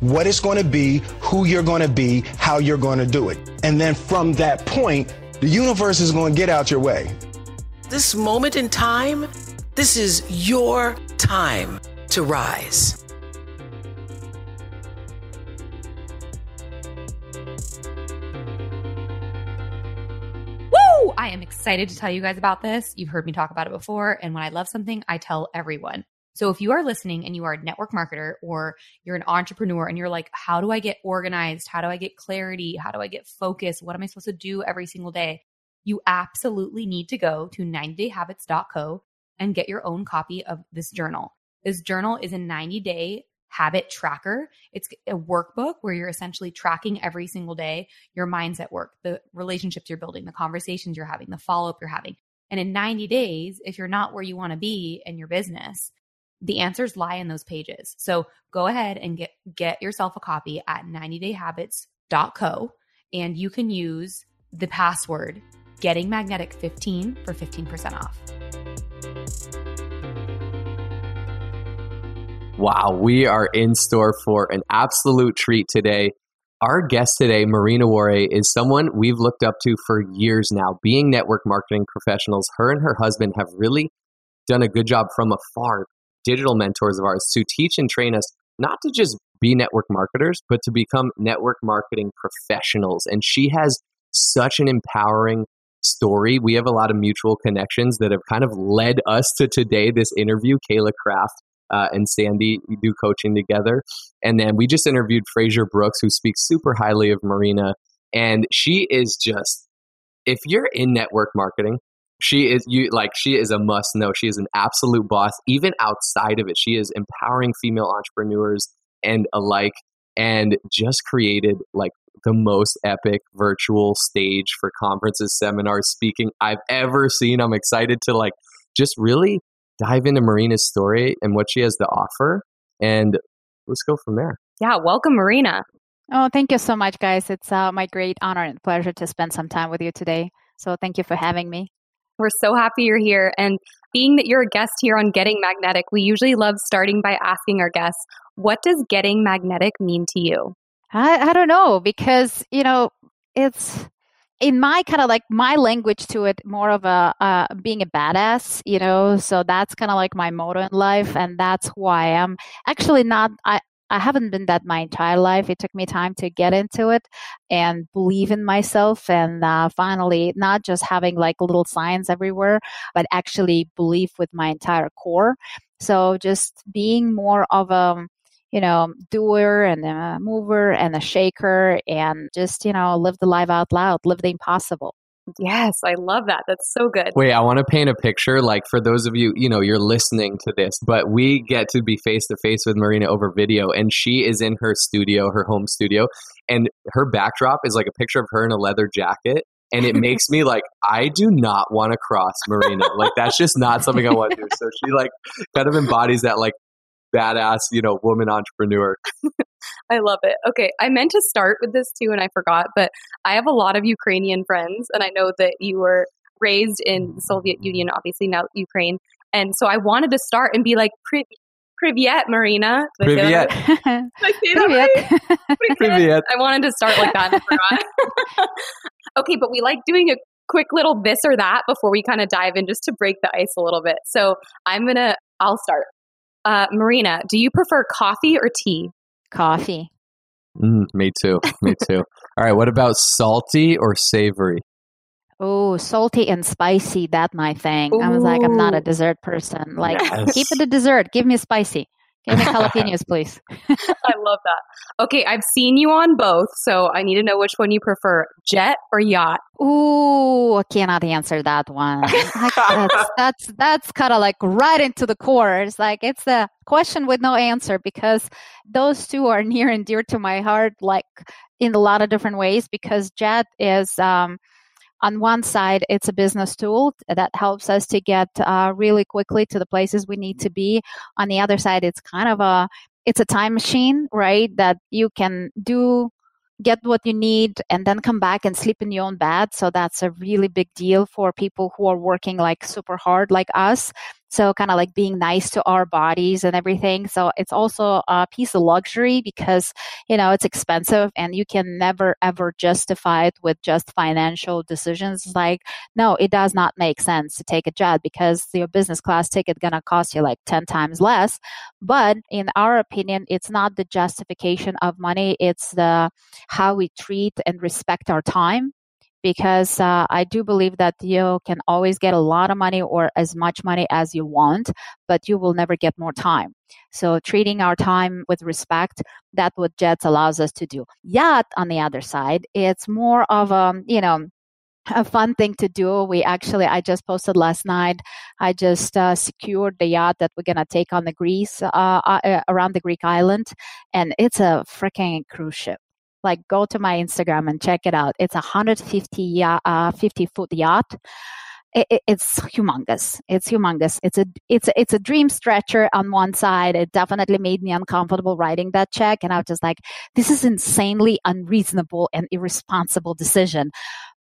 what it's going to be, who you're going to be, how you're going to do it. And then from that point, the universe is going to get out your way. This moment in time, this is your time to rise. Woo! I am excited to tell you guys about this. You've heard me talk about it before. And when I love something, I tell everyone. So if you are listening and you are a network marketer or you're an entrepreneur and you're like, how do I get organized? How do I get clarity? How do I get focused? What am I supposed to do every single day? You absolutely need to go to 90dayhabits.co and get your own copy of this journal. This journal is a 90 day habit tracker. It's a workbook where you're essentially tracking every single day your mindset work, the relationships you're building, the conversations you're having, the follow up you're having. And in 90 days, if you're not where you want to be in your business, the answers lie in those pages. So go ahead and get get yourself a copy at 90dayhabits.co and you can use the password getting magnetic 15 for 15% off. Wow, we are in store for an absolute treat today. Our guest today, Marina Worre, is someone we've looked up to for years now. Being network marketing professionals, her and her husband have really done a good job from afar digital mentors of ours to teach and train us not to just be network marketers, but to become network marketing professionals. And she has such an empowering story. We have a lot of mutual connections that have kind of led us to today, this interview. Kayla Kraft uh, and Sandy we do coaching together. And then we just interviewed Frazer Brookes, who speaks super highly of Marina. And she is just, if you're in network marketing, she is you like she is a must know. She is an absolute boss. Even outside of it, she is empowering female entrepreneurs and alike, and just created like the most epic virtual stage for conferences, seminars, speaking I've ever seen. I'm excited to like just really dive into Marina's story and what she has to offer, and let's go from there. Yeah, welcome, Marina. Oh, thank you so much, guys. It's uh, my great honor and pleasure to spend some time with you today. So, thank you for having me. We're so happy you're here. And being that you're a guest here on Getting Magnetic, we usually love starting by asking our guests, what does getting magnetic mean to you? I, I don't know, because, you know, it's in my kind of like my language to it more of a uh, being a badass you know so that's kind of like my motto in life and that's why i'm actually not i I haven't been that my entire life. It took me time to get into it and believe in myself. And uh, finally, not just having like little signs everywhere, but actually believe with my entire core. So just being more of a, you know, doer and a mover and a shaker and just, you know, live the life out loud, live the impossible. Yes, I love that. That's so good. Wait, I want to paint a picture. Like for those of you, you know, you're listening to this, but we get to be face to face with Marina over video, and she is in her studio, her home studio, and her backdrop is like a picture of her in a leather jacket. And it makes me like, I do not want to cross Marina. like that's just not something I want to do. So she like kind of embodies that like badass, you know, woman entrepreneur. I love it. Okay, I meant to start with this too and I forgot, but I have a lot of Ukrainian friends and I know that you were raised in the Soviet Union, obviously now Ukraine. And so I wanted to start and be like, Privyet, Marina. Uh, privyet. I say that right? Privyet. I wanted to start like that and I forgot. okay, but we like doing a quick little this or that before we kind of dive in just to break the ice a little bit. So I'm going to, I'll start. Uh, Marina, do you prefer coffee or tea? Coffee. Mm, me too. Me too. All right. What about salty or savory? Oh, salty and spicy. That my thing. Ooh. I was like, I'm not a dessert person. Like, yes. keep it a dessert. Give me spicy. Give me jalapenos, please. I love that. Okay, I've seen you on both, so I need to know which one you prefer, jet or yacht. Ooh, I cannot answer that one. that's that's, that's kind of like right into the core. It's like it's the question with no answer because those two are near and dear to my heart, like in a lot of different ways. Because jet is um, on one side, it's a business tool that helps us to get uh, really quickly to the places we need to be. On the other side, it's kind of a it's a time machine, right? That you can do get what you need and then come back and sleep in your own bed so that's a really big deal for people who are working like super hard like us so kind of like being nice to our bodies and everything. So it's also a piece of luxury because you know it's expensive and you can never ever justify it with just financial decisions. Like no it does not make sense to take a jet because your business class ticket gonna cost you like 10 times less. But in our opinion it's not the justification of money. It's the how we treat and respect our time because uh, I do believe that you can always get a lot of money or as much money as you want, but you will never get more time. So treating our time with respect, that's what Jets allows us to do. Yacht, on the other side, it's more of a, you know, a fun thing to do. We actually, I just posted last night. I just uh, secured the yacht that we're gonna take on the Greece, uh, uh, around the Greek island, and it's a freaking cruise ship like go to my Instagram and check it out. It's a 150 uh, 50 foot yacht. It, it, it's humongous. It's humongous. It's a it's a, it's a dream stretcher on one side. It definitely made me uncomfortable writing that check, and I was just like, "This is insanely unreasonable and irresponsible decision,"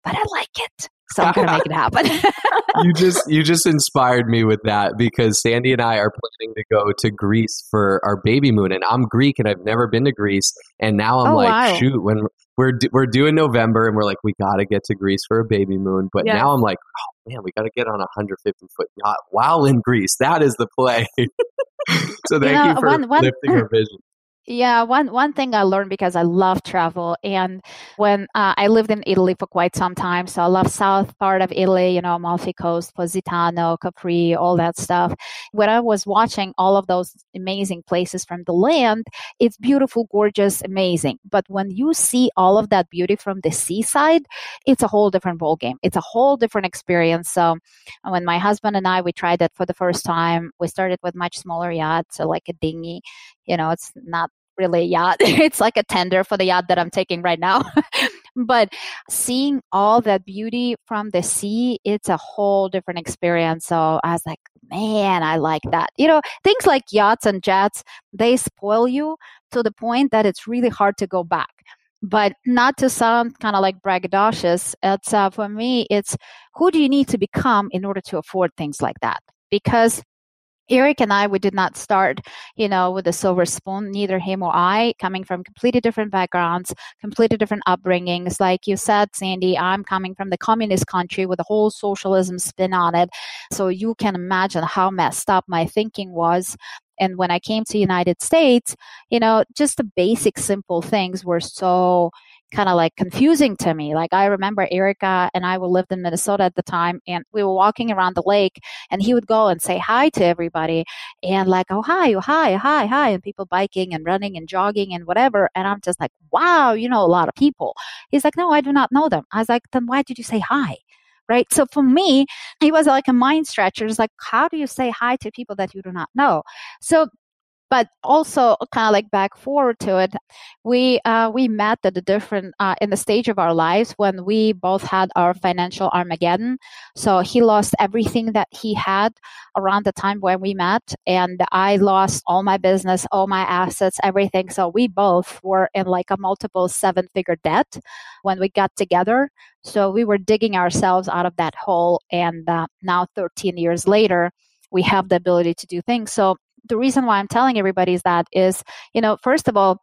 but I like it so I'm gonna make it happen. you just you just inspired me with that because Sandy and I are planning to go to Greece for our baby moon, and I'm Greek and I've never been to Greece, and now I'm oh, like, wow. shoot, when we're we're doing November and we're like, we got to get to Greece for a baby moon, but yeah. now I'm like, oh man, we got to get on a 150 foot yacht while in Greece. That is the play. so thank you, know, you for one, one, lifting our vision. Yeah, one one thing I learned because I love travel, and when uh, I lived in Italy for quite some time, so I love south part of Italy, you know, Amalfi Coast, Positano, Capri, all that stuff. When I was watching all of those amazing places from the land, it's beautiful, gorgeous, amazing. But when you see all of that beauty from the seaside, it's a whole different ballgame. It's a whole different experience. So when my husband and I we tried it for the first time, we started with much smaller yacht, so like a dinghy you know, it's not really a yacht. it's like a tender for the yacht that I'm taking right now. but seeing all that beauty from the sea, it's a whole different experience. So I was like, man, I like that. You know, things like yachts and jets, they spoil you to the point that it's really hard to go back. But not to sound kind of like braggadocious, it's uh, for me, it's who do you need to become in order to afford things like that? Because Eric and I, we did not start, you know, with a silver spoon, neither him or I, coming from completely different backgrounds, completely different upbringings. Like you said, Sandy, I'm coming from the communist country with a whole socialism spin on it. So you can imagine how messed up my thinking was. And when I came to United States, you know, just the basic simple things were so kind of like confusing to me. Like I remember Erica and I lived in Minnesota at the time and we were walking around the lake and he would go and say hi to everybody and like, oh, hi, oh, hi, hi, hi. And people biking and running and jogging and whatever. And I'm just like, wow, you know a lot of people. He's like, no, I do not know them. I was like, then why did you say hi? right? So for me, it was like a mind stretcher. It's like, how do you say hi to people that you do not know? So but also kind of like back forward to it we uh, we met at a different uh, in the stage of our lives when we both had our financial armageddon. So he lost everything that he had around the time when we met and i lost all my business all my assets everything. So we both were in like a multiple seven figure debt when we got together. So we were digging ourselves out of that hole and uh, now 13 years later we have the ability to do things. So the reason why I'm telling everybody is that is, you know, first of all,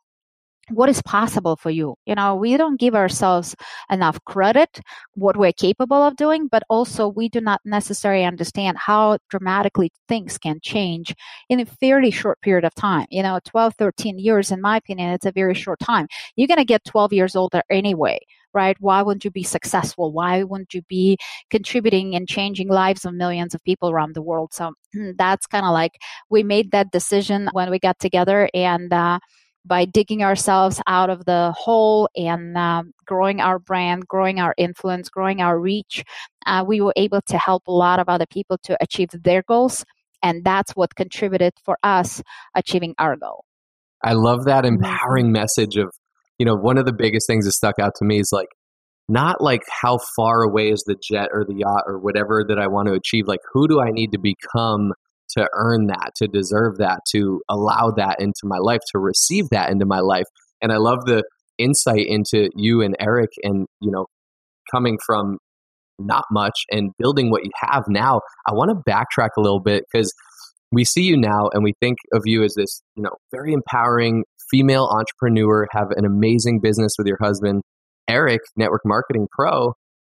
what is possible for you? You know we don't give ourselves enough credit what we're capable of doing but also we do not necessarily understand how dramatically things can change in a fairly short period of time. You know 12 13 years in my opinion it's a very short time. You're going to get 12 years older anyway right? Why wouldn't you be successful? Why wouldn't you be contributing and changing lives of millions of people around the world? So that's kind of like we made that decision when we got together and uh, by digging ourselves out of the hole and um, growing our brand, growing our influence, growing our reach, uh, we were able to help a lot of other people to achieve their goals. And that's what contributed for us achieving our goal. I love that mm-hmm. empowering message of, you know, one of the biggest things that stuck out to me is like, not like how far away is the jet or the yacht or whatever that I want to achieve. Like, who do I need to become to earn that, to deserve that, to allow that into my life, to receive that into my life? And I love the insight into you and Eric and, you know, coming from not much and building what you have now. I want to backtrack a little bit because we see you now and we think of you as this, you know, very empowering female entrepreneur, have an amazing business with your husband, Eric, network marketing pro.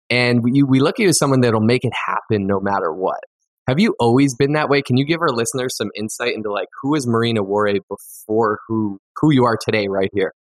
And we, we look at you as someone that'll make it happen no matter what. Have you always been that way? Can you give our listeners some insight into like who is Marina Worre before who who you are today right here?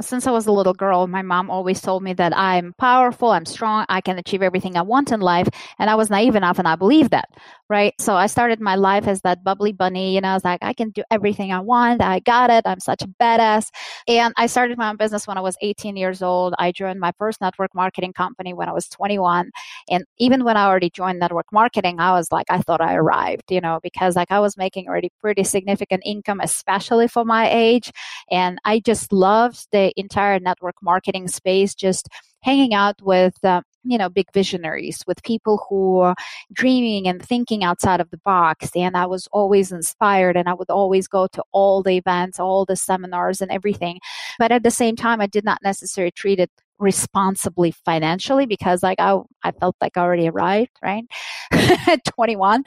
Since I was a little girl, my mom always told me that I'm powerful, I'm strong, I can achieve everything I want in life. And I was naive enough and I believed that, right? So I started my life as that bubbly bunny. You know, I was like, I can do everything I want. I got it. I'm such a badass. And I started my own business when I was 18 years old. I joined my first network marketing company when I was 21. And even when I already joined network marketing, I was like, I thought I arrived, you know, because like I was making already pretty significant income, especially for my age. And I just loved the entire network marketing space, just hanging out with uh, you know big visionaries with people who are dreaming and thinking outside of the box. And i was always inspired and i would always go to all the events all the seminars and everything. But at the same time i did not necessarily treat it responsibly financially because like I, I felt like I already arrived right? At 21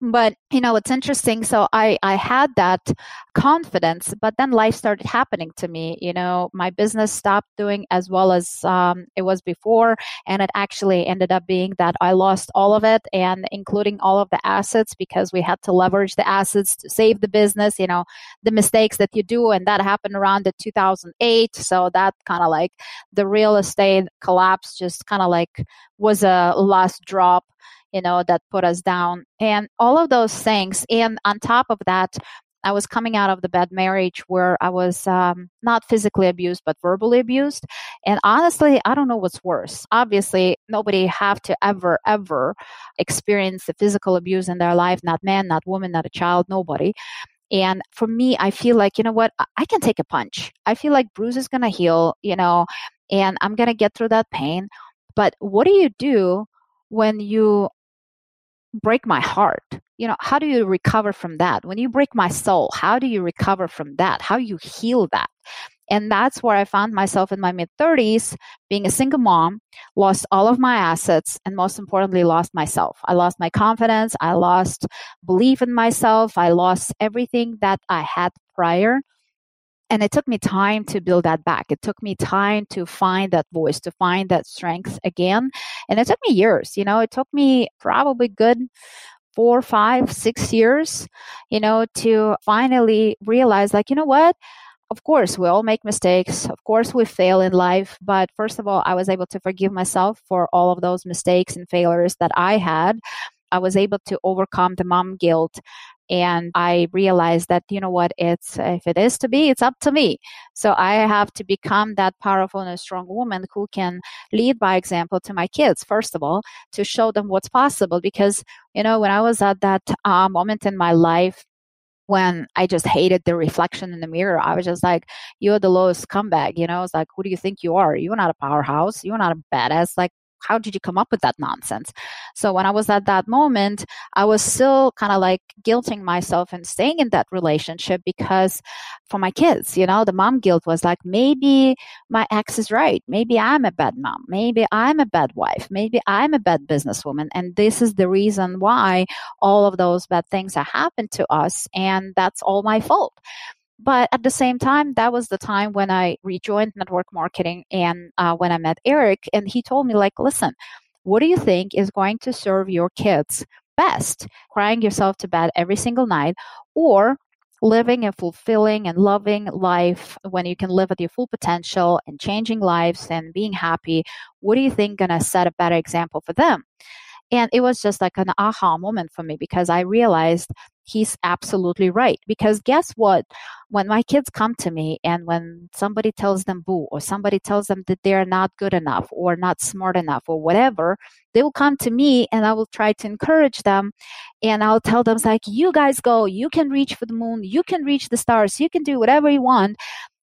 but you know it's interesting. So I I had that confidence but then life started happening to me. You know my business stopped doing as well as um, it was before and it actually ended up being that I lost all of it and including all of the assets because we had to leverage the assets to save the business you know the mistakes that you do and that happened around the 2008 so that kind of like the real real estate collapse just kind of like was a last drop you know that put us down and all of those things and on top of that I was coming out of the bad marriage where I was um, not physically abused but verbally abused, and honestly, I don't know what's worse. Obviously, nobody have to ever ever experience the physical abuse in their life. Not man, not woman, not a child, nobody. And for me, I feel like, you know what, I can take a punch. I feel like bruise is going to heal, you know, and I'm going to get through that pain. But what do you do when you break my heart? You know, how do you recover from that? When you break my soul, how do you recover from that? How you heal that? And that's where I found myself in my mid 30s, being a single mom, lost all of my assets, and most importantly, lost myself. I lost my confidence. I lost belief in myself. I lost everything that I had prior and it took me time to build that back. It took me time to find that voice to find that strength again. And it took me years you know it took me probably good four five six years you know to finally realize like you know what? Of course we all make mistakes. Of course we fail in life. But first of all i was able to forgive myself for all of those mistakes and failures that i had. I was able to overcome the mom guilt and i realized that you know what it's if it is to be it's up to me so i have to become that powerful and strong woman who can lead by example to my kids first of all to show them what's possible because you know when i was at that uh, moment in my life when I just hated the reflection in the mirror. I was just like, you're the lowest scumbag. You know, it's like, who do you think you are? You're not a powerhouse. You're not a badass. Like, how did you come up with that nonsense? So when I was at that moment, I was still kind of like guilting myself and staying in that relationship because for my kids, you know, the mom guilt was like, maybe my ex is right. Maybe I'm a bad mom. Maybe I'm a bad wife. Maybe I'm a bad businesswoman. And this is the reason why all of those bad things have happened to us. And that's all my fault. But at the same time, that was the time when I rejoined network marketing and uh, when I met Eric, and he told me, like, listen, what do you think is going to serve your kids best? Crying yourself to bed every single night or living a fulfilling and loving life when you can live at your full potential and changing lives and being happy what do you think going to set a better example for them and it was just like an aha moment for me because I realized he's absolutely right. Because guess what? When my kids come to me and when somebody tells them boo or somebody tells them that they're not good enough or not smart enough or whatever, they will come to me and I will try to encourage them and I'll tell them like you guys go, you can reach for the moon, you can reach the stars, you can do whatever you want.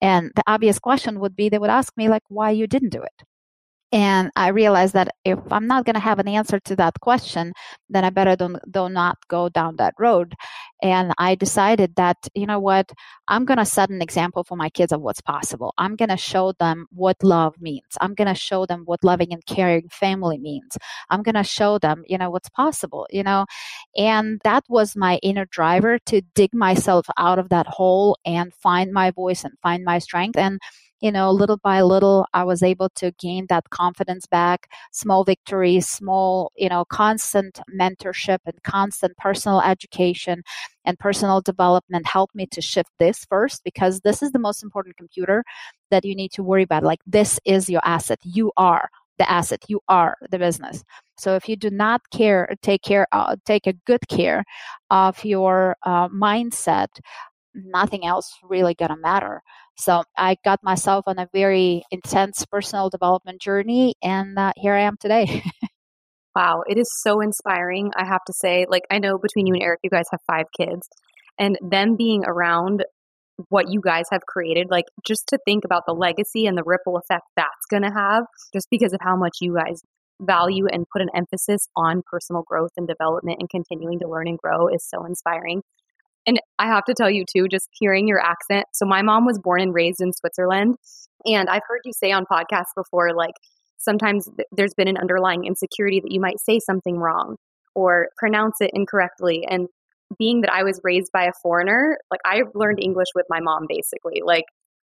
And the obvious question would be they would ask me like why you didn't do it. And I realized that if I'm not going to have an answer to that question, then I better don't, do not go down that road. And I decided that, you know what, I'm going to set an example for my kids of what's possible. I'm going to show them what love means. I'm going to show them what loving and caring family means. I'm going to show them, you know, what's possible, you know. And that was my inner driver to dig myself out of that hole and find my voice and find my strength. And you know, little by little, I was able to gain that confidence back. Small victories, small, you know, constant mentorship and constant personal education and personal development helped me to shift this first because this is the most important computer that you need to worry about. Like, this is your asset. You are the asset. You are the business. So if you do not care, take care, uh, take a good care of your uh, mindset, nothing else really gonna matter. So I got myself on a very intense personal development journey, and uh, here I am today. wow, it is so inspiring. I have to say, like, I know between you and Eric, you guys have five kids, and them being around what you guys have created, like, just to think about the legacy and the ripple effect that's going to have, just because of how much you guys value and put an emphasis on personal growth and development and continuing to learn and grow is so inspiring. And I have to tell you too, just hearing your accent. So my mom was born and raised in Switzerland. And I've heard you say on podcasts before, like sometimes there's been an underlying insecurity that you might say something wrong or pronounce it incorrectly. And being that I was raised by a foreigner, like I learned English with my mom basically. Like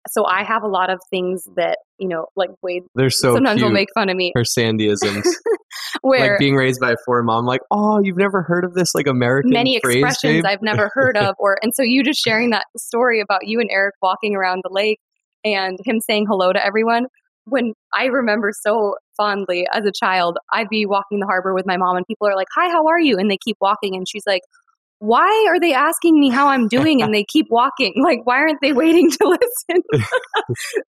so I have a lot of things that you know, like Wade. They're so sometimes will make fun of me. Her Sandyisms, where like being raised by a foreign mom, like oh, you've never heard of this like American many expressions? I've never heard of, or and so you just sharing that story about you and Eric walking around the lake and him saying hello to everyone. When I remember so fondly as a child, I'd be walking the harbor with my mom, and people are like, "Hi, how are you?" and they keep walking, and she's like, why are they asking me how I'm doing and they keep walking? Like, why aren't they waiting to listen?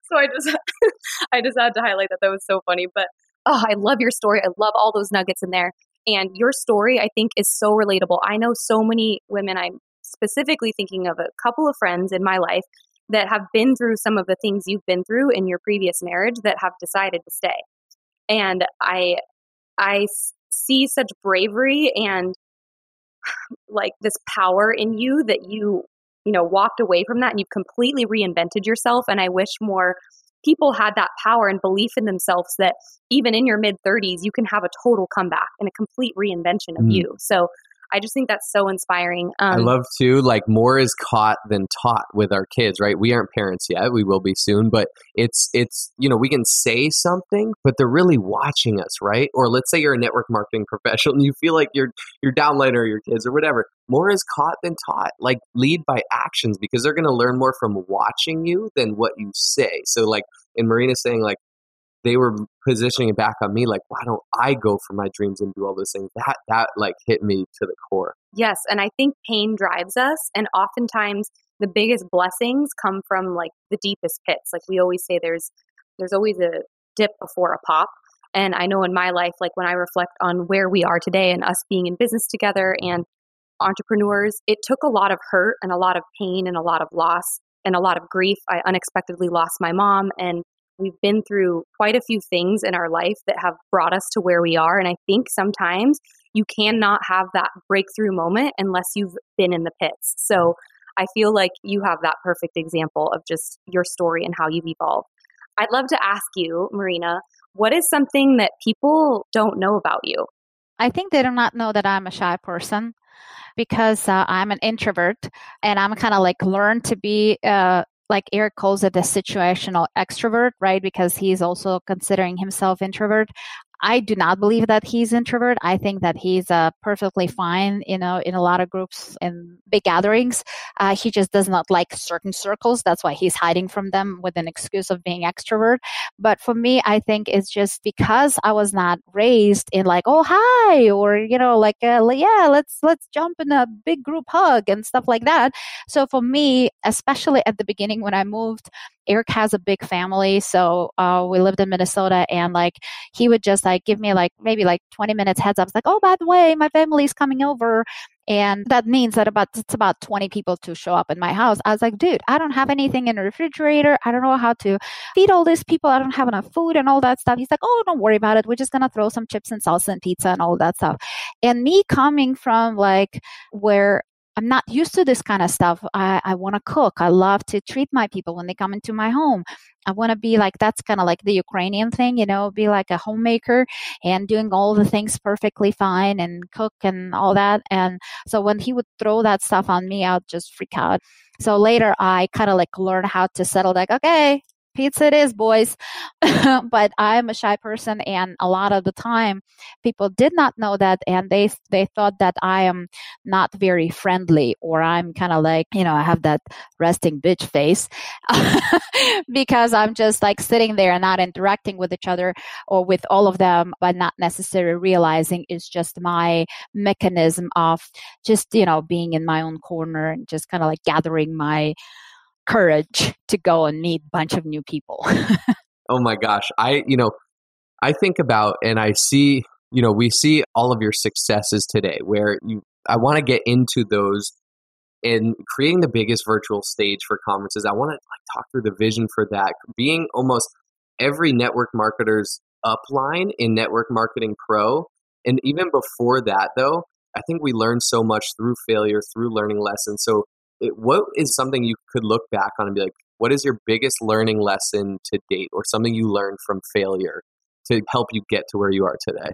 so I just, I just had to highlight that. That was so funny. But oh, I love your story. I love all those nuggets in there. And your story, I think, is so relatable. I know so many women. I'm specifically thinking of a couple of friends in my life that have been through some of the things you've been through in your previous marriage that have decided to stay. And I, I see such bravery and like this power in you that you you know walked away from that and you've completely reinvented yourself and i wish more people had that power and belief in themselves that even in your mid 30s you can have a total comeback and a complete reinvention of mm. you so I just think that's so inspiring. Um, I love too, like more is caught than taught with our kids, right? We aren't parents yet. We will be soon, but it's, it's, you know, we can say something, but they're really watching us, right? Or let's say you're a network marketing professional and you feel like you're, you're downlighting or your kids or whatever. More is caught than taught. Like lead by actions because they're going to learn more from watching you than what you say. So like, and Marina saying like, they were positioning it back on me like why don't i go for my dreams and do all those things? That that like hit me to the core. Yes and i think pain drives us and oftentimes the biggest blessings come from like the deepest pits. Like we always say there's there's always a dip before a pop and i know in my life like when i reflect on where we are today and us being in business together and entrepreneurs it took a lot of hurt and a lot of pain and a lot of loss and a lot of grief. I unexpectedly lost my mom and we've been through quite a few things in our life that have brought us to where we are. And I think sometimes you cannot have that breakthrough moment unless you've been in the pits. So I feel like you have that perfect example of just your story and how you've evolved. I'd love to ask you, Marina, what is something that people don't know about you? I think they do not know that I'm a shy person because uh, I'm an introvert and I'm kind of like learned to be uh, like Eric calls it a situational extrovert, right? Because he's also considering himself introvert. I do not believe that he's introvert. I think that he's uh, perfectly fine, you know, in a lot of groups and big gatherings. Uh, he just does not like certain circles. That's why he's hiding from them with an excuse of being extrovert. But for me, I think it's just because I was not raised in like, oh hi, or you know, like uh, yeah, let's let's jump in a big group hug and stuff like that. So for me, especially at the beginning when I moved, Eric has a big family, so uh, we lived in Minnesota, and like he would just like give me like maybe like 20 minutes heads up, It's like, oh, by the way, my family's coming over, and that means that about it's about 20 people to show up in my house. I was like, dude, I don't have anything in the refrigerator. I don't know how to feed all these people. I don't have enough food and all that stuff. He's like, oh, don't worry about it. We're just gonna throw some chips and salsa and pizza and all that stuff. And me coming from like where I'm not used to this kind of stuff. I, I want to cook. I love to treat my people when they come into my home. I want to be like, that's kind of like the Ukrainian thing, you know, be like a homemaker and doing all the things perfectly fine and cook and all that. And so when he would throw that stuff on me, I'd just freak out. So later I kind of like learned how to settle like, okay, pizza it is, boys. but I'm a shy person, and a lot of the time, people did not know that, and they they thought that I am not very friendly, or I'm kind of like you know I have that resting bitch face because I'm just like sitting there and not interacting with each other or with all of them, but not necessarily realizing it's just my mechanism of just you know being in my own corner and just kind of like gathering my courage to go and meet a bunch of new people. oh my gosh. I, you know, I think about and I see, you know, we see all of your successes today where you, I want to get into those and creating the biggest virtual stage for conferences. I want to like talk through the vision for that. Being almost every network marketer's upline in Network Marketing Pro. And even before that, though, I think we learned so much through failure, through learning lessons. So it, what is something you could look back on and be like, what is your biggest learning lesson to date or something you learned from failure to help you get to where you are today?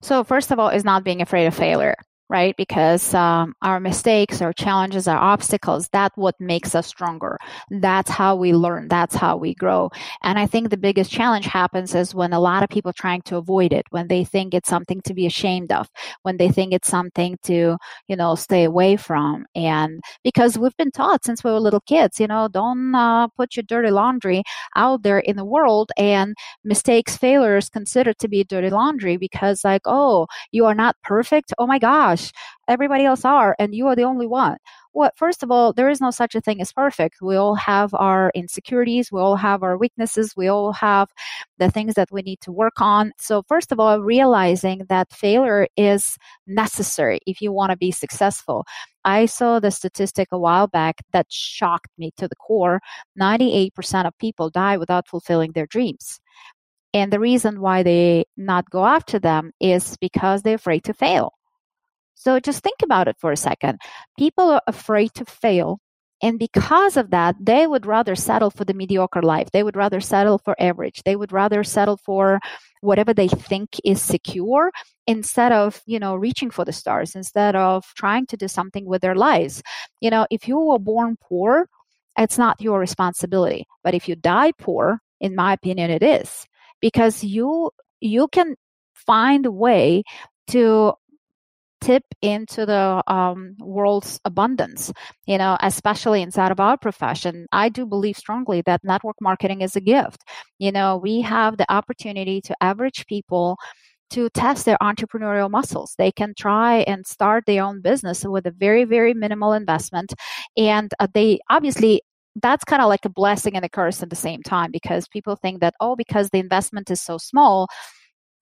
So, first of all, is not being afraid of failure right? Because um, our mistakes, our challenges, our obstacles, that's what makes us stronger. That's how we learn. That's how we grow. And I think the biggest challenge happens is when a lot of people are trying to avoid it, when they think it's something to be ashamed of, when they think it's something to, you know, stay away from. And because we've been taught since we were little kids, you know, don't uh, put your dirty laundry out there in the world and mistakes, failures considered to be dirty laundry because like, oh, you are not perfect. Oh my gosh gosh, everybody else are, and you are the only one. Well, first of all, there is no such a thing as perfect. We all have our insecurities, we all have our weaknesses, we all have the things that we need to work on. So, first of all, realizing that failure is necessary if you want to be successful. I saw the statistic a while back that shocked me to the core 98% of people die without fulfilling their dreams. And the reason why they not go after them is because they're afraid to fail. So just think about it for a second. People are afraid to fail. And because of that, they would rather settle for the mediocre life. They would rather settle for average. They would rather settle for whatever they think is secure instead of, you know, reaching for the stars, instead of trying to do something with their lives. You know, if you were born poor, it's not your responsibility. But if you die poor, in my opinion, it is because you you can find a way to tip into the um, world's abundance you know especially inside of our profession i do believe strongly that network marketing is a gift you know we have the opportunity to average people to test their entrepreneurial muscles. They can try and start their own business with a very, very minimal investment. And uh, they obviously that's kind of like a blessing and a curse at the same time because people think that, oh, because the investment is so small,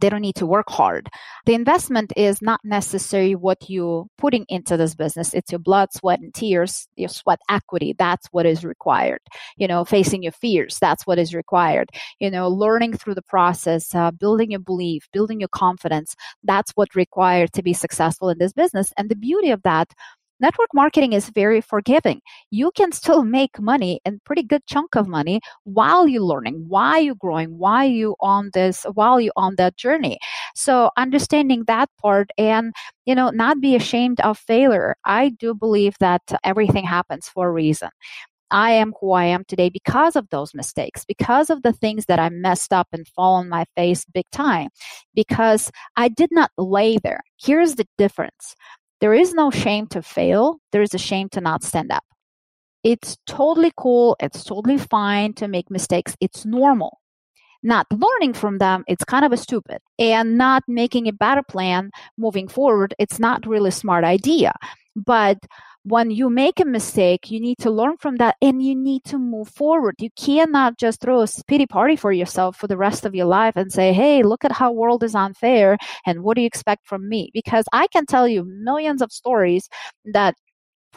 they don't need to work hard. The investment is not necessarily what you're putting into this business. It's your blood, sweat, and tears, your sweat equity. That's what is required. You know, facing your fears. That's what is required. You know, learning through the process, uh, building your belief, building your confidence. That's what required to be successful in this business. And the beauty of that network marketing is very forgiving. You can still make money and pretty good chunk of money while you're learning, while you're growing, while you on this, while you on that journey. So understanding that part and you know not be ashamed of failure. I do believe that everything happens for a reason. I am who I am today because of those mistakes, because of the things that I messed up and fall on my face big time, because I did not lay there. Here's the difference there is no shame to fail, there is a shame to not stand up. It's totally cool, it's totally fine to make mistakes, it's normal. Not learning from them, it's kind of a stupid. And not making a better plan moving forward, it's not really smart idea. But when you make a mistake, you need to learn from that and you need to move forward. You cannot just throw a pity party for yourself for the rest of your life and say, "Hey, look at how world is unfair and what do you expect from me?" Because I can tell you millions of stories that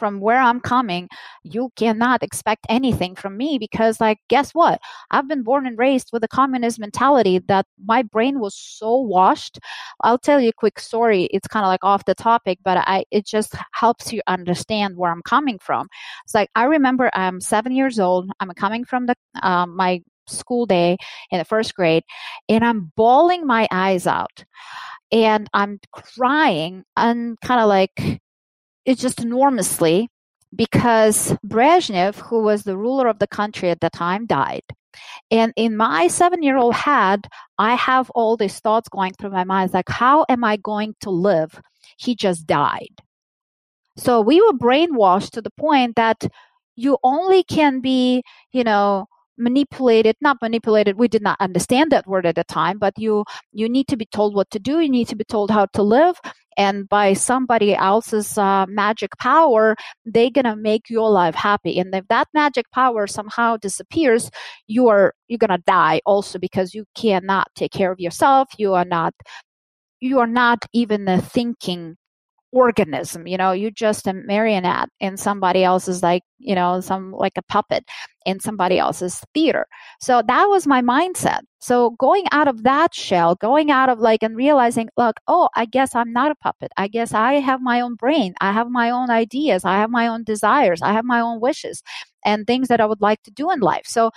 from where I'm coming, you cannot expect anything from me because, like, guess what? I've been born and raised with a communist mentality that my brain was so washed. I'll tell you a quick story. It's kind of like off the topic, but I it just helps you understand where I'm coming from. It's like I remember I'm seven years old. I'm coming from the um, my school day in the first grade, and I'm bawling my eyes out, and I'm crying and kind of like it's just enormously because Brezhnev, who was the ruler of the country at the time, died. And in my seven year old head, I have all these thoughts going through my mind like, how am I going to live? He just died. So we were brainwashed to the point that you only can be, you know, manipulated not manipulated we did not understand that word at the time but you you need to be told what to do you need to be told how to live and by somebody else's uh, magic power they're gonna make your life happy and if that magic power somehow disappears you are you're gonna die also because you cannot take care of yourself you are not you are not even a thinking organism you know you're just a marionette in somebody else's like you know some like a puppet in somebody else's theater. So that was my mindset. So going out of that shell going out of like and realizing look oh i guess i'm not a puppet. I guess i have my own brain. I have my own ideas. I have my own desires. I have my own wishes and things that i would like to do in life. So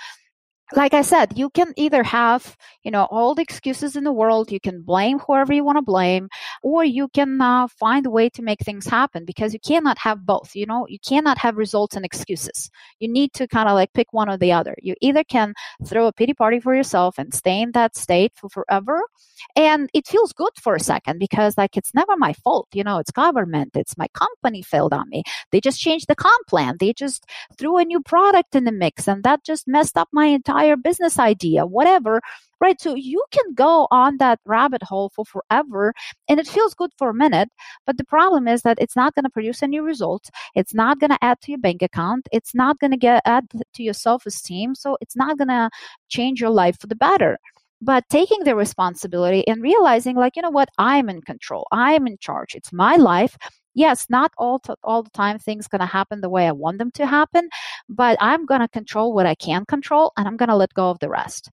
like I said, you can either have, you know, all the excuses in the world. You can blame whoever you want to blame, or you can uh, find a way to make things happen because you cannot have both. You know, you cannot have results and excuses. You need to kind of like pick one or the other. You either can throw a pity party for yourself and stay in that state for forever, and it feels good for a second because like it's never my fault. You know, it's government. It's my company failed on me. They just changed the comp plan. They just threw a new product in the mix, and that just messed up my entire entire business idea, whatever, right? So you can go on that rabbit hole for forever and it feels good for a minute. But the problem is that it's not going to produce any results. It's not going to add to your bank account. It's not going to get add to your self esteem. So it's not going to change your life for the better but taking the responsibility and realizing like you know what i'm in control i'm in charge it's my life yes, not all to, all the time things going to happen the way I want them to happen, but I'm going to control what I can control and I'm going to let go of the rest.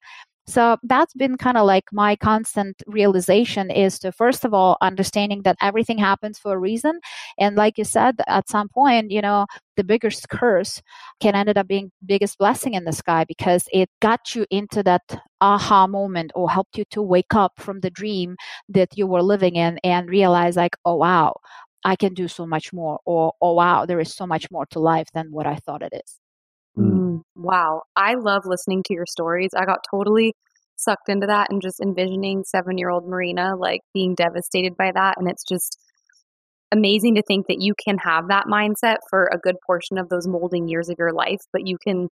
So that's been kind of like my constant realization is to first of all understanding that everything happens for a reason, and like you said, at some point, you know, the biggest curse can end up being biggest blessing in the sky because it got you into that aha moment or helped you to wake up from the dream that you were living in and realize like, oh wow, I can do so much more, or oh wow, there is so much more to life than what I thought it is. Mm. mm. Wow, I love listening to your stories. I got totally sucked into that and just envisioning seven year old Marina like being devastated by that. And it's just amazing to think that you can have that mindset for a good portion of those molding years of your life, but you can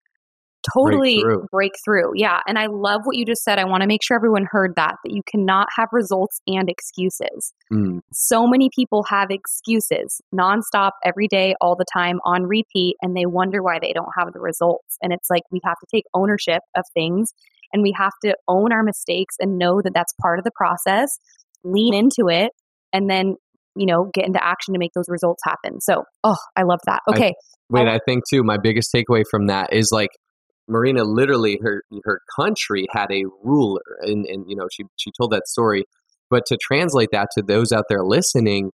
totally break through. Yeah. And I love what you just said. I want to make sure everyone heard that, that you cannot have results and excuses. Mm. So many people have excuses nonstop, every day, all the time, on repeat, and they wonder why they don't have the results. And it's like we have to take ownership of things and we have to own our mistakes and know that that's part of the process, lean into it, and then you know, get into action to make those results happen. So, oh, I love that. Okay. I, wait, I think too, my biggest takeaway from that is like Marina literally her her country had a ruler and, and you know she she told that story. But to translate that to those out there listening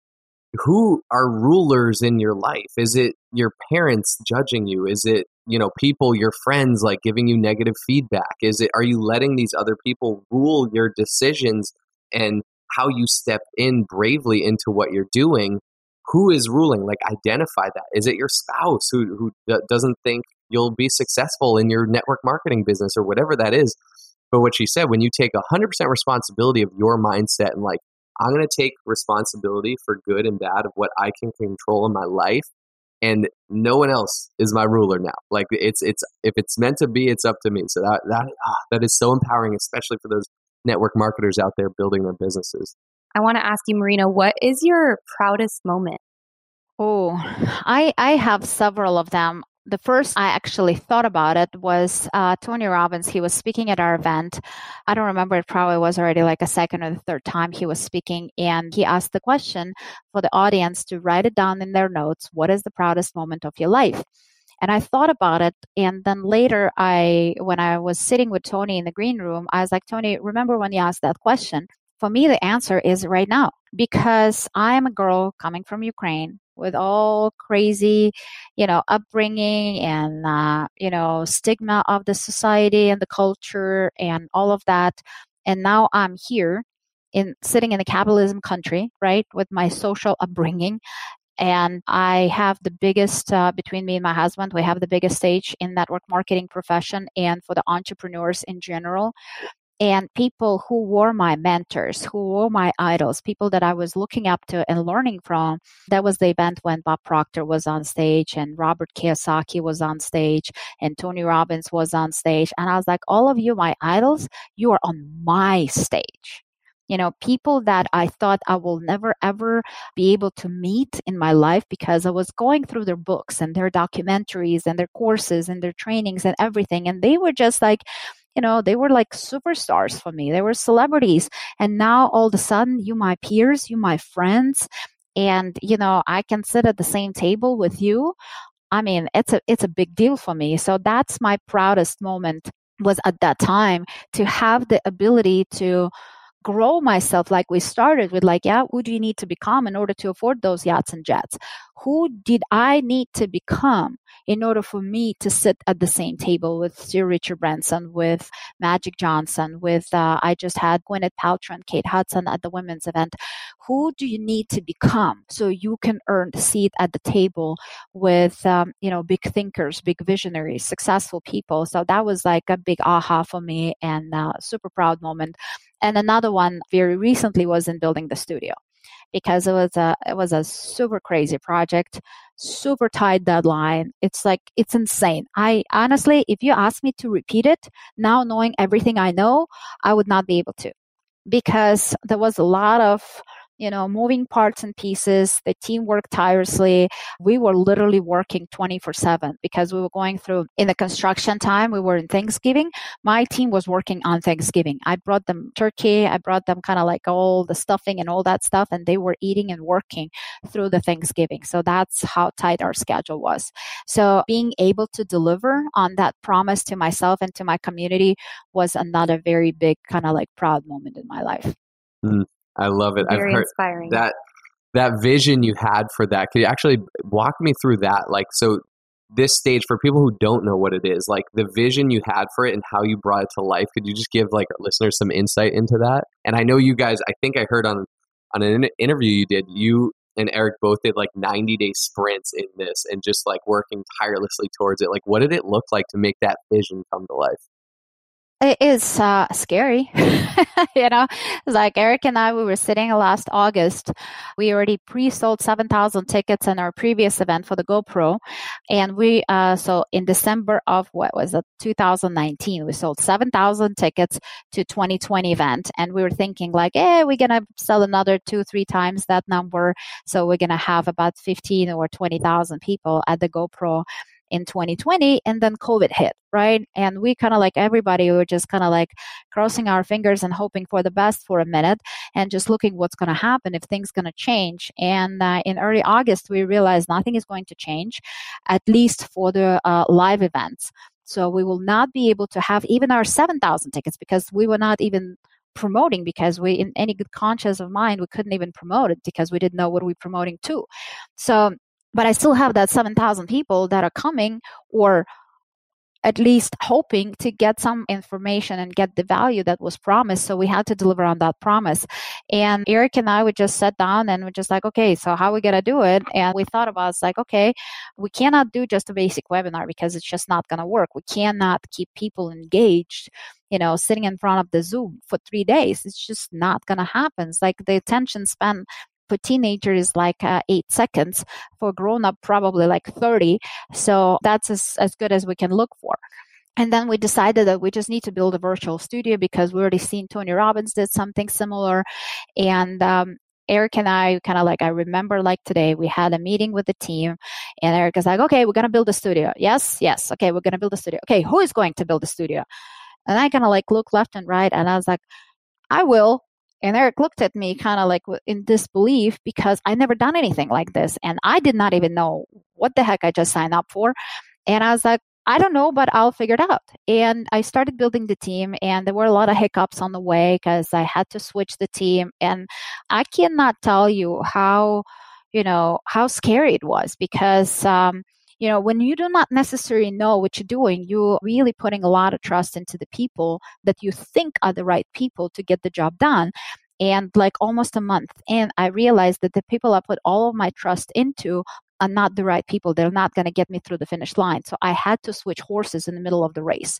who are rulers in your life? Is it your parents judging you? Is it you know people your friends like giving you negative feedback? Is it are you letting these other people rule your decisions and how you step in bravely into what you're doing? Who is ruling? Like identify that. Is it your spouse who who uh, doesn't think you'll be successful in your network marketing business or whatever that is. But what she said, when you take 100% responsibility of your mindset and like, I'm going to take responsibility for good and bad of what I can control in my life, and no one else is my ruler now. Like it's it's if it's meant to be, it's up to me. So that that ah, that is so empowering, especially for those network marketers out there building their businesses. I want to ask you, Marina, what is your proudest moment? Oh, I I have several of them the first I actually thought about it was uh, Tony Robbins. He was speaking at our event. I don't remember, it probably was already like a second or the third time he was speaking. And he asked the question for the audience to write it down in their notes what is the proudest moment of your life? And I thought about it. And then later, I, when I was sitting with Tony in the green room, I was like, Tony, remember when you asked that question? For me, the answer is right now because I am a girl coming from Ukraine with all crazy, you know, upbringing and, uh, you know, stigma of the society and the culture and all of that. And now I'm here in sitting in a capitalism country, right, with my social upbringing. And I have the biggest, uh, between me and my husband, we have the biggest stage in network marketing profession and for the entrepreneurs in general and people who were my mentors, who were my idols, people that I was looking up to and learning from. That was the event when Bob Proctor was on stage and Robert Kiyosaki was on stage and Tony Robbins was on stage. And I was like, all of you, my idols, you are on my stage. You know, people that I thought I will never ever be able to meet in my life because I was going through their books and their documentaries and their courses and their trainings and everything. And they were just like, you know, they were like superstars for me. They were celebrities. And now all of a sudden, you, my peers, you, my friends, and, you know, I can sit at the same table with you. I mean, it's a, it's a big deal for me. So that's my proudest moment was at that time to have the ability to grow myself like we started with like yeah who do you need to become in order to afford those yachts and jets who did i need to become in order for me to sit at the same table with Sir Richard Branson, with Magic Johnson, with uh, I just had Gwyneth Paltrow and Kate Hudson at the women's event. Who do you need to become so you can earn the seat at the table with um, you know big thinkers, big visionaries, successful people? So that was like a big aha for me and uh, super proud moment. And another one very recently was in building the studio because it was a it was a super crazy project, super tight deadline. It's like it's insane. I honestly, if you ask me to repeat it now, knowing everything I know, I would not be able to because there was a lot of you know, moving parts and pieces. The team worked tirelessly. We were literally working 24 7 because we were going through in the construction time. We were in Thanksgiving. My team was working on Thanksgiving. I brought them turkey. I brought them kind of like all the stuffing and all that stuff, and they were eating and working through the Thanksgiving. So that's how tight our schedule was. So being able to deliver on that promise to myself and to my community was another very big kind of like proud moment in my life. Mm. I love it. Very I've heard inspiring. that that vision you had for that. Could you actually walk me through that? Like, so this stage for people who don't know what it is, like the vision you had for it and how you brought it to life. Could you just give like listeners some insight into that? And I know you guys. I think I heard on on an interview you did. You and Eric both did like 90 day sprints in this and just like working tirelessly towards it. Like, what did it look like to make that vision come to life? It is uh, scary you know? Like eric and i we were sitting last august. We already pre-sold 7000 tickets in our previous event for the gopro. And we uh, so in december of what was it 2019 we sold 7000 tickets to 2020 event. And we were thinking like hey we're gonna sell another two three times that number. So we're gonna have about 15 or 20000 people at the gopro in 2020 and then covid hit right? And we kind of like everybody we were just kind of like crossing our fingers and hoping for the best for a minute and just looking what's going to happen if things going to change. And uh, in early august we realized nothing is going to change at least for the uh, live events. So we will not be able to have even our 7000 tickets because we were not even promoting because we in any good conscience of mind we couldn't even promote it because we didn't know what we are promoting to. So but I still have that 7,000 people that are coming or at least hoping to get some information and get the value that was promised. So we had to deliver on that promise. And Eric and I would just sit down and we're just like, okay, so how are we going to do it? And we thought about it's like, okay, we cannot do just a basic webinar because it's just not going to work. We cannot keep people engaged you know, sitting in front of the Zoom for three days. It's just not going to happen. It's like the attention span for teenager is like uh, eight seconds for grown up probably like 30 so that's as, as good as we can look for and then we decided that we just need to build a virtual studio because we already seen tony robbins did something similar and um, Eric and I kind of like, I remember like today, we had a meeting with the team, and Eric is like, okay, we're going to build a studio. Yes, yes. Okay, we're going to build a studio. Okay, who is going to build a studio? And I kind of like look left and right, and I was like, I will. And Eric looked at me kind of like in disbelief because I never done anything like this. And I did not even know what the heck I just signed up for. And I was like, I don't know, but I'll figure it out. And I started building the team, and there were a lot of hiccups on the way because I had to switch the team. And I cannot tell you how, you know, how scary it was because, um, you know, when you do not necessarily know what you're doing, you're really putting a lot of trust into the people that you think are the right people to get the job done. And like almost a month and I realized that the people I put all of my trust into are not the right people. They're not going to get me through the finish line. So I had to switch horses in the middle of the race.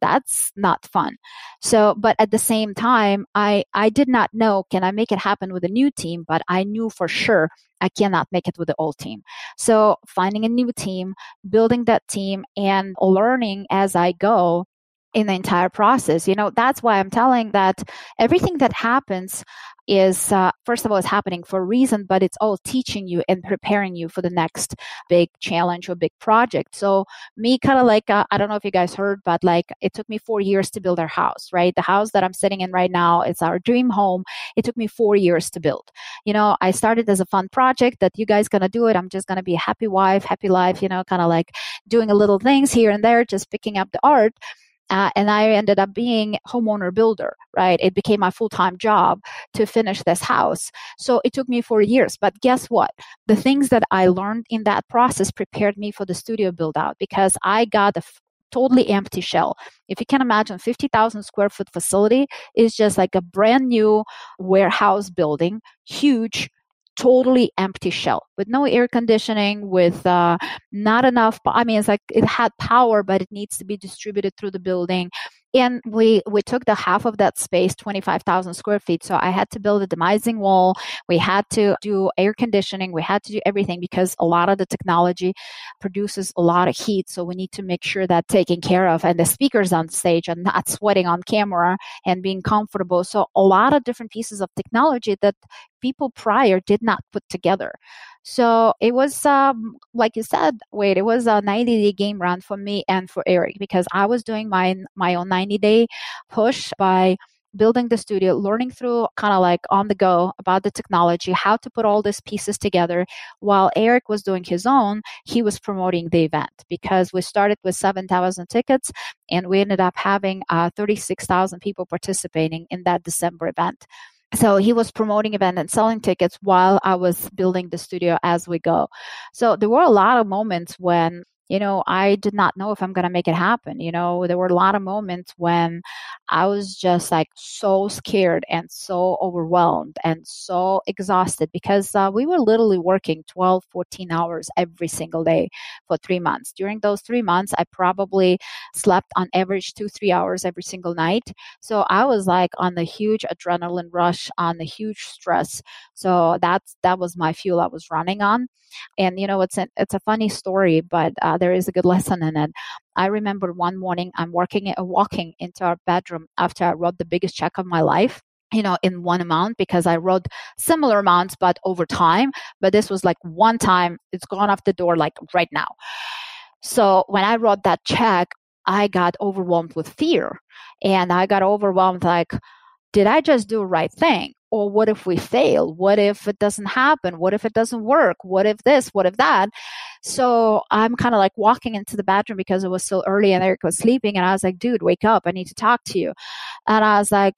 That's not fun. So, but at the same time, I, I did not know, can I make it happen with a new team? But I knew for sure I cannot make it with the old team. So finding a new team, building that team and learning as I go in the entire process. You know, that's why I'm telling that everything that happens is uh, first of all is happening for a reason but it's all teaching you and preparing you for the next big challenge or big project. So me kind of like uh, i don't know if you guys heard but like it took me four years to build our house right? The house that i'm sitting in right now it's our dream home. It took me four years to build. You know i started as a fun project that you guys gonna do it. I'm just gonna be a happy wife happy life you know kind of like doing a little things here and there just picking up the art uh, and I ended up being homeowner builder, right? It became my full time job to finish this house. So it took me four years. But guess what? The things that I learned in that process prepared me for the studio build out because I got a f- totally empty shell. If you can imagine 50,000 square foot facility is just like a brand new warehouse building, huge, totally empty shell with no air conditioning, with uh, not enough. I mean, it's like it had power, but it needs to be distributed through the building and we we took the half of that space 25000 square feet. So i had to build a demising wall. We had to do air conditioning. We had to do everything because a lot of the technology produces a lot of heat. So we need to make sure that taken care of and the speakers on stage are not sweating on camera and being comfortable. So a lot of different pieces of technology that people prior did not put together so it was, um, like you said, wait, it was a 90 day game run for me and for Eric because I was doing my, my own 90 day push by building the studio, learning through kind of like on the go about the technology, how to put all these pieces together. While Eric was doing his own, he was promoting the event because we started with 7,000 tickets and we ended up having uh, 36,000 people participating in that December event so he was promoting event and selling tickets while I was building the studio as we go. So there were a lot of moments when you know, I did not know if I'm going to make it happen. You know, there were a lot of moments when I was just like so scared and so overwhelmed and so exhausted because uh, we were literally working 12, 14 hours every single day for three months. During those three months, I probably slept on average two, three hours every single night. So I was like on the huge adrenaline rush, on the huge stress. So that's that was my fuel I was running on. And you know, it's a, it's a funny story, but uh, there is a good lesson in it. I remember one morning I'm working uh, walking into our bedroom after I wrote the biggest check of my life you know in one amount because i wrote similar amounts but over time but this was like one time it's gone off the door like right now so when i wrote that check i got overwhelmed with fear and i got overwhelmed like did i just do the right thing or what if we fail? What if it doesn't happen? What if it doesn't work? What if this? What if that? So I'm kind of like walking into the bathroom because it was so early and Eric was sleeping. And I was like, dude, wake up. I need to talk to you. And I was like,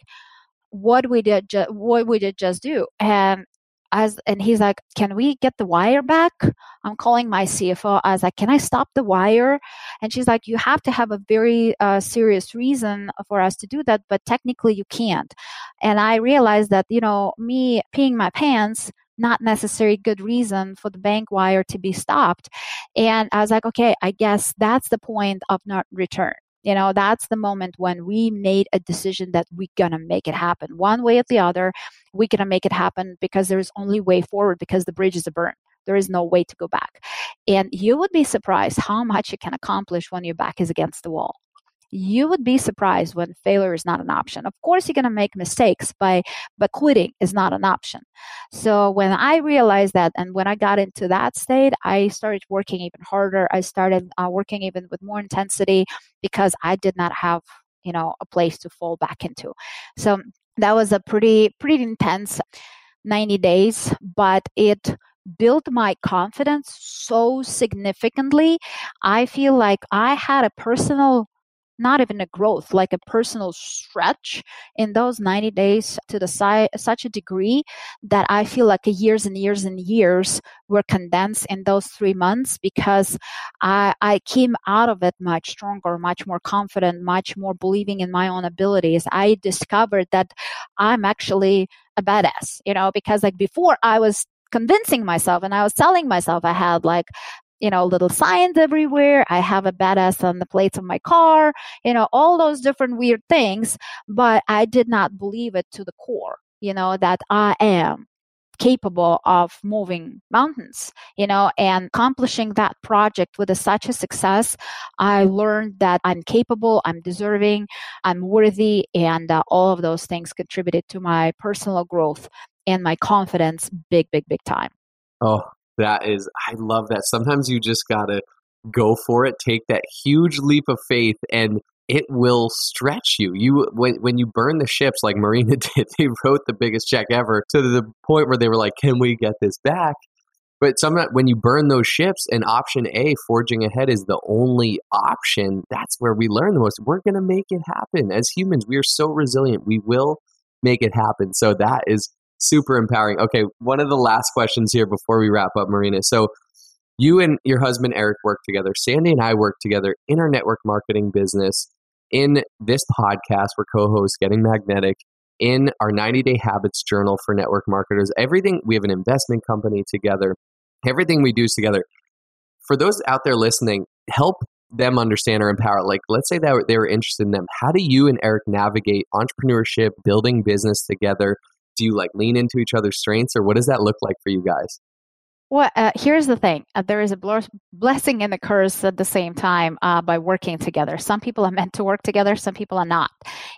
what we did, ju- what we did just do. And as and he's like, "Can we get the wire back?" I'm calling my CFO. I was like, "Can I stop the wire?" And she's like, "You have to have a very uh, serious reason for us to do that, but technically you can't." And I realized that you know me peeing my pants not necessarily good reason for the bank wire to be stopped. And I was like, okay, I guess that's the point of not return. You know, that's the moment when we made a decision that we're to make it happen. One way or the other, we're going to make it happen because there's only way forward because the bridge is a burn. There is no way to go back. And you would be surprised how much you can accomplish when your back is against the wall you would be surprised when failure is not an option. Of course, you're going to make mistakes, by, but quitting is not an option. So when I realized that, and when I got into that state, I started working even harder. I started uh, working even with more intensity because I did not have, you know, a place to fall back into. So that was a pretty, pretty intense 90 days, but it built my confidence so significantly. I feel like I had a personal not even a growth, like a personal stretch in those 90 days to the si- such a degree that I feel like years and years and years were condensed in those three months because I, I came out of it much stronger, much more confident, much more believing in my own abilities. I discovered that I'm actually a badass, you know, because like before I was convincing myself and I was telling myself I had like you know, little signs everywhere. I have a badass on the plates of my car, you know, all those different weird things. But I did not believe it to the core, you know, that I am capable of moving mountains, you know, and accomplishing that project with a, such a success. I learned that I'm capable, I'm deserving, I'm worthy, and uh, all of those things contributed to my personal growth and my confidence big, big, big time. Oh, that is i love that. Sometimes you just gotta go for it take that huge leap of faith and it will stretch you. You when, when you burn the ships like marina did they wrote the biggest check ever to the point where they were like can we get this back? But sometimes when you burn those ships and option a forging ahead is the only option that's where we learn the most. We're going to make it happen. As humans we are so resilient. We will make it happen. So that is super empowering. Okay, one of the last questions here before we wrap up, Marina. So, you and your husband Eric work together. Sandy and I work together in our network marketing business. In this podcast, we're co-hosts Getting Magnetic. In our 90 Day Habits Journal for network marketers, everything we have an investment company together. Everything we do is together. For those out there listening, help them understand or empower. Like, let's say that they were interested in them. How do you and Eric navigate entrepreneurship, building business together? Do you like lean into each other's strengths or what does that look like for you guys well, uh, here's the thing. Uh, there is a blessing and a curse at the same time uh, by working together. Some people are meant to work together, some people are not.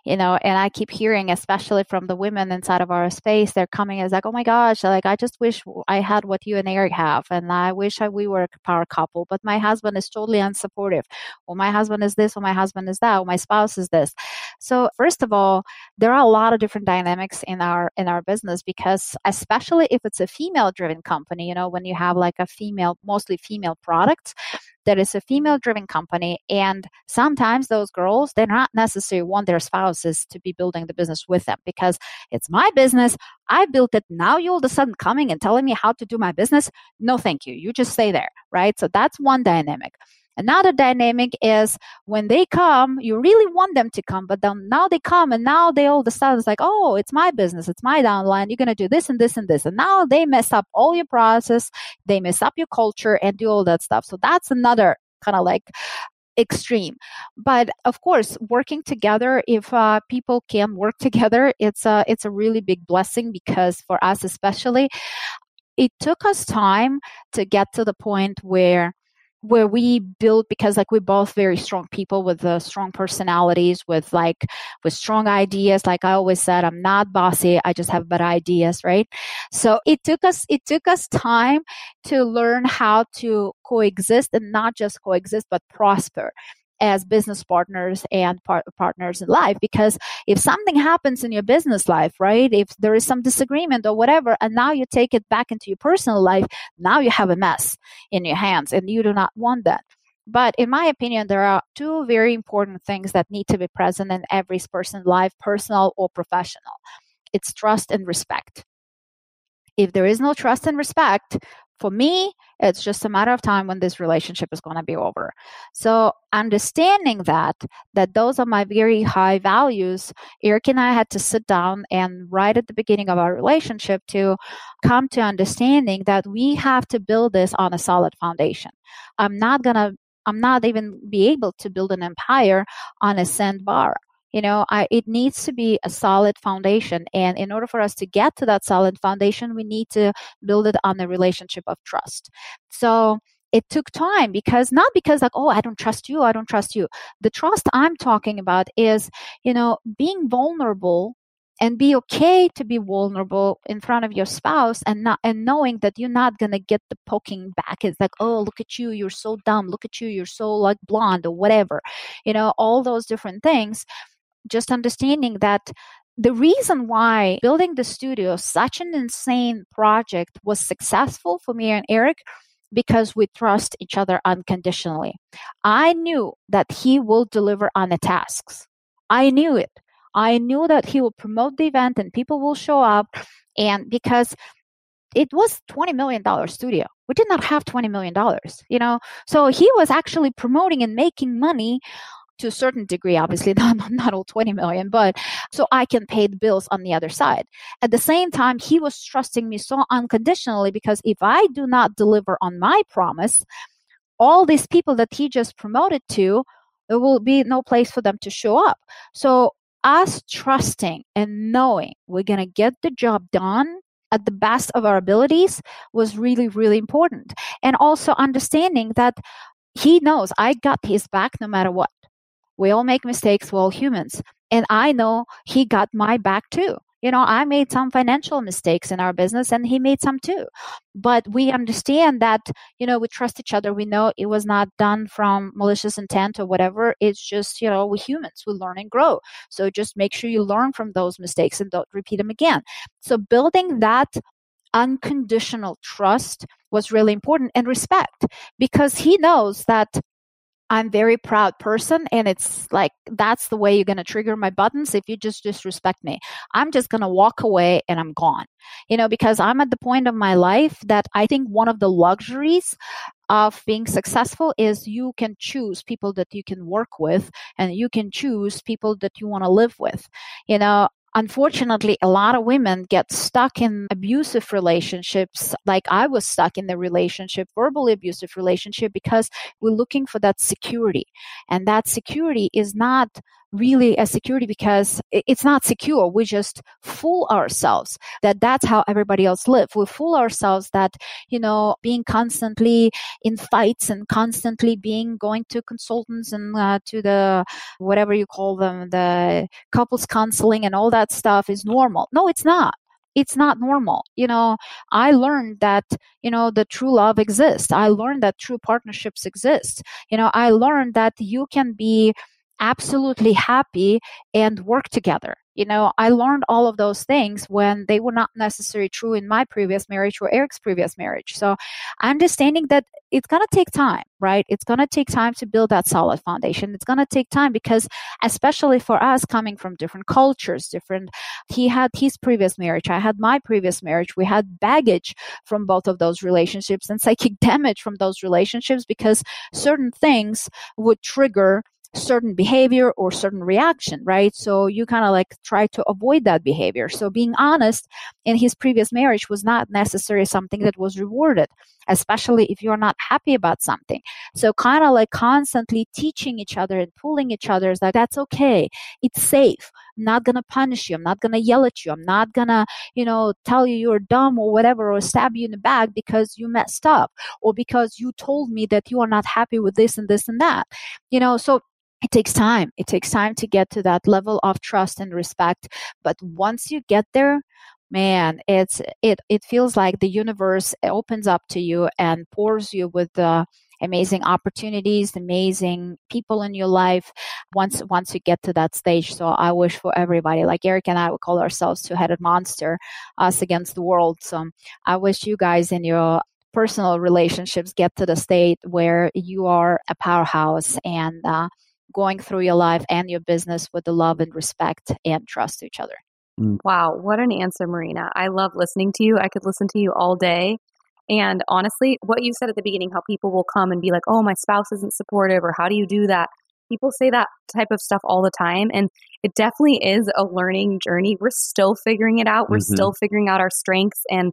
You know, and I keep hearing, especially from the women inside of our space, they're coming as like, "Oh my gosh, like I just wish I had what you and Eric have, and I wish I, we were a power couple, but my husband is totally unsupportive. Well, my husband is this, or my husband is that, or my spouse is this." So, first of all, there are a lot of different dynamics in our in our business because, especially if it's a female-driven company, you know, when you have like a female, mostly female products, that is a female driven company. And sometimes those girls, they're not necessarily want their spouses to be building the business with them because it's my business. I built it. Now you all of a sudden coming and telling me how to do my business. No, thank you. You just stay there. Right. So that's one dynamic. Another dynamic is when they come, you really want them to come, but then now they come and now they all of a sudden it's like, oh, it's my business, it's my downline, you're gonna do this and this and this. And now they mess up all your process, they mess up your culture and do all that stuff. So that's another kind of like extreme but of course working together if uh, people can work together it's a it's a really big blessing because for us especially it took us time to get to the point where where we build because like we're both very strong people with uh, strong personalities with like with strong ideas. Like i always said i'm not bossy i just have better ideas right? So it took us it took us time to learn how to coexist and not just coexist but prosper as business partners and par- partners in life because if something happens in your business life right if there is some disagreement or whatever and now you take it back into your personal life now you have a mess in your hands and you do not want that. But in my opinion there are two very important things that need to be present in every person's life personal or professional. It's trust and respect. If there is no trust and respect, for me, it's just a matter of time when this relationship is going to be over. So understanding that, that those are my very high values, Eric and I had to sit down and right at the beginning of our relationship to come to understanding that we have to build this on a solid foundation. I'm not going to I'm not even be able to build an empire on a sandbar you know I, it needs to be a solid foundation. And in order for us to get to that solid foundation we need to build it on the relationship of trust. So it took time because not because like oh i don't trust you i don't trust you. The trust i'm talking about is you know being vulnerable and be okay to be vulnerable in front of your spouse and not and knowing that you're not to get the poking back. It's like oh look at you you're so dumb. Look at you you're so like blonde or whatever. You know all those different things just understanding that the reason why building the studio, such an insane project, was successful for me and Eric because we trust each other unconditionally. I knew that he will deliver on the tasks. I knew it. I knew that he will promote the event and people will show up. And because it was $20 million studio. We did not have $20 million, you know? So he was actually promoting and making money to a certain degree, obviously, not, not all 20 million, but so I can pay the bills on the other side. At the same time, he was trusting me so unconditionally because if I do not deliver on my promise, all these people that he just promoted to, there will be no place for them to show up. So, us trusting and knowing we're going to get the job done at the best of our abilities was really, really important. And also understanding that he knows I got his back no matter what. We all make mistakes. We're all humans. And I know he got my back too. You know, I made some financial mistakes in our business and he made some too. But we understand that, you know, we trust each other. We know it was not done from malicious intent or whatever. It's just, you know, we humans, we learn and grow. So just make sure you learn from those mistakes and don't repeat them again. So building that unconditional trust was really important and respect because he knows that I'm very proud person and it's like that's the way you're going to trigger my buttons if you just disrespect me. I'm just going to walk away and I'm gone. You know, because I'm at the point of my life that I think one of the luxuries of being successful is you can choose people that you can work with and you can choose people that you want to live with. You know, unfortunately, a lot of women get stuck in abusive relationships, like I was stuck in the relationship, verbally abusive relationship, because we're looking for that security. And that security is not really a security because it's not secure. We just fool ourselves that that's how everybody else live. We fool ourselves that, you know, being constantly in fights and constantly being going to consultants and uh, to the, whatever you call them, the couples counseling and all that stuff is normal. No, it's not it's not normal. You know, I learned that, you know, the true love exists. I learned that true partnerships exist. You know, I learned that you can be absolutely happy and work together. You know, I learned all of those things when they were not necessarily true in my previous marriage or Eric's previous marriage. So, understanding that it's going to take time, right? It's going to take time to build that solid foundation. It's going to take time because, especially for us coming from different cultures, different, he had his previous marriage, I had my previous marriage. We had baggage from both of those relationships and psychic damage from those relationships because certain things would trigger certain behavior or certain reaction, right? So you kind of like try to avoid that behavior. So being honest in his previous marriage was not necessarily something that was rewarded, especially if you're not happy about something. So kind of like constantly teaching each other and pulling each other is like, that's okay. It's safe. I'm not going to punish you. I'm not going to yell at you. I'm not going to, you know, tell you you're dumb or whatever or stab you in the back because you messed up or because you told me that you are not happy with this and this and that. You know, so it takes time. It takes time to get to that level of trust and respect. But once you get there, man, it's it it feels like the universe opens up to you and pours you with the amazing opportunities, amazing people in your life once once you get to that stage. So I wish for everybody, like Eric and I would call ourselves two-headed monster, us against the world. So I wish you guys in your personal relationships get to the state where you are a powerhouse and uh, going through your life and your business with the love and respect and trust to each other. Mm. Wow, what an answer, Marina. I love listening to you. I could listen to you all day. And honestly, what you said at the beginning, how people will come and be like, oh, my spouse isn't supportive, or how do you do that? People say that type of stuff all the time. And it definitely is a learning journey. We're still figuring it out. We're Mhm. still figuring out our strengths and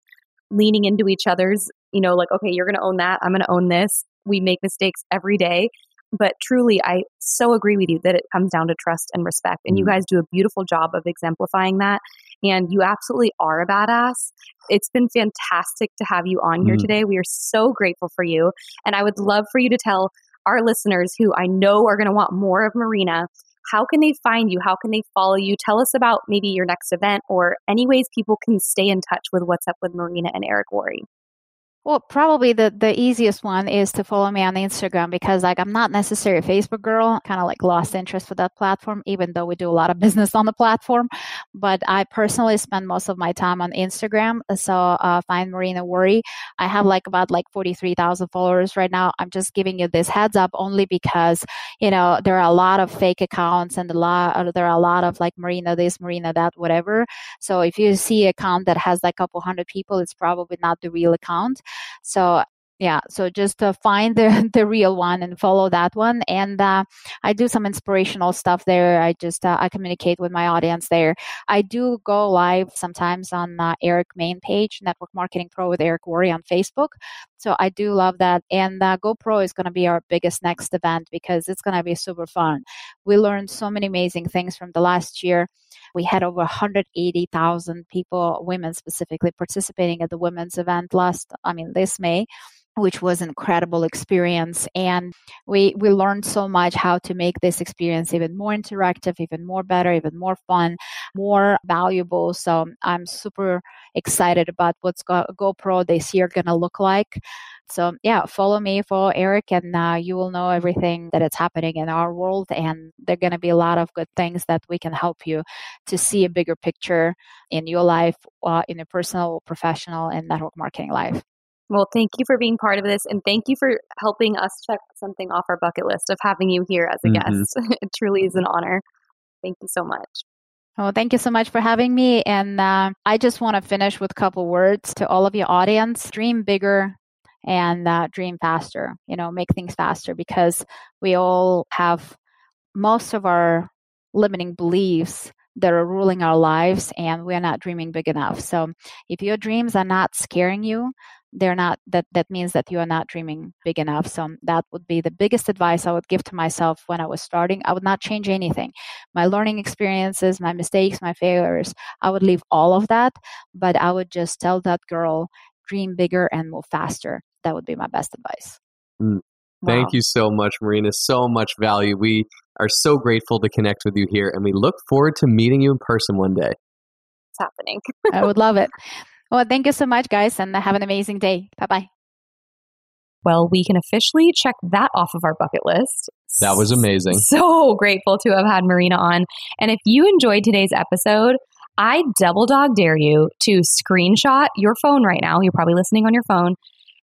leaning into each other's, you know, like, okay, you're going to own that. I'm going to own this. We make mistakes every day. But truly, I so agree with you that it comes down to trust and respect. And you Mhm. guys do a beautiful job of exemplifying that. And you absolutely are a badass. It's been fantastic to have you on here Mm. today. We are so grateful for you. And I would love for you to tell our listeners who I know are going to want more of Marina how can they find you? How can they follow you? Tell us about maybe your next event or any ways people can stay in touch with what's up with Marina and Eric Worre. Well, probably the, the easiest one is to follow me on Instagram because like I'm not necessarily a Facebook girl, kind of like lost interest with that platform, even though we do a lot of business on the platform. But I personally spend most of my time on Instagram. So uh, find Marina Worre. I have like about like 43,000 followers right now. I'm just giving you this heads up only because, you know, there are a lot of fake accounts and a lot, uh, there are a lot of like Marina this, Marina that, whatever. So if you see an account that has like a couple hundred people, it's probably not the real account. So yeah, so just uh, find the the real one and follow that one. And uh, I do some inspirational stuff there. I just uh, I communicate with my audience there. I do go live sometimes on uh, Eric main page, Network Marketing Pro with Eric Worre on Facebook. So I do love that. And uh, GoPro is going to be our biggest next event because it's going to be super fun. We learned so many amazing things from the last year. We had over 180,000 people, women specifically, participating at the women's event last, I mean, this May which was an incredible experience. And we we learned so much how to make this experience even more interactive even more better even more fun more valuable. So i'm super excited about what's Go- gopro this year going to look like so yeah follow me follow eric and uh, you will know everything that is happening in our world and there are going to be a lot of good things that we can help you to see a bigger picture in your life uh, in your personal professional and network marketing life Well, thank you for being part of this and thank you for helping us check something off our bucket list of having you here as a Mhm. guest. it truly is an honor. Thank you so much. Oh, thank you so much for having me. And uh, I just want to finish with a couple words to all of your audience. Dream bigger and uh, dream faster. You know, make things faster because we all have most of our limiting beliefs that are ruling our lives, and we're not dreaming big enough. So, if your dreams are not scaring you, they're not that that means that you are not dreaming big enough so that would be the biggest advice i would give to myself when i was starting i would not change anything my learning experiences my mistakes my failures i would leave all of that but i would just tell that girl dream bigger and move faster that would be my best advice Mm. Thank you so much, Marina. So much value. We are so grateful to connect with you here, and we look forward to meeting you in person one day. It's happening. i would love it well thank you so much guys and have an amazing day bye bye Well, we can officially check that off of our bucket list. That was amazing. So grateful to have had Marina on. And if you enjoyed today's episode, I double dog dare you to screenshot your phone right now. You're probably listening on your phone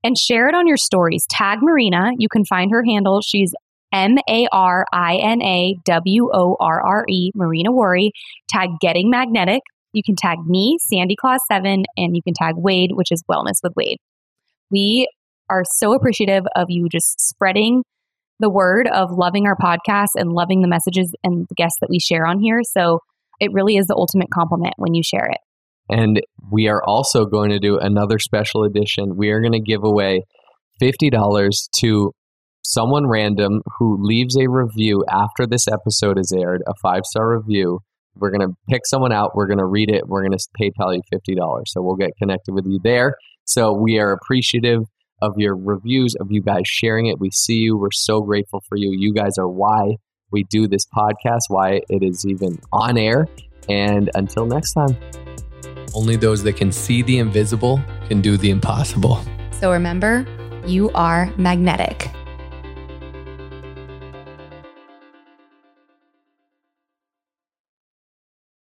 and share it on your stories. Tag Marina. You can find her handle. She's M A R I N A W O R R E, Marina Worre. Tag Getting Magnetic. You can tag me, Sandy Claus 7, and you can tag Wade, which is Wellness with Wade. We are so appreciative of you just spreading the word of loving our podcast and loving the messages and the guests that we share on here. So it really is the ultimate compliment when you share it. And we are also going to do another special edition. We are going to give away $50 to someone random who leaves a review after this episode is aired, a five star review. We're going to pick someone out. We're going to read it. We're going to PayPal you $50. So we'll get connected with you there. So we are appreciative of your reviews, of you guys sharing it. We see you. We're so grateful for you. You guys are why we do this podcast, why it is even on air. And until next time. Only those that can see the invisible can do the impossible. So remember, you are magnetic.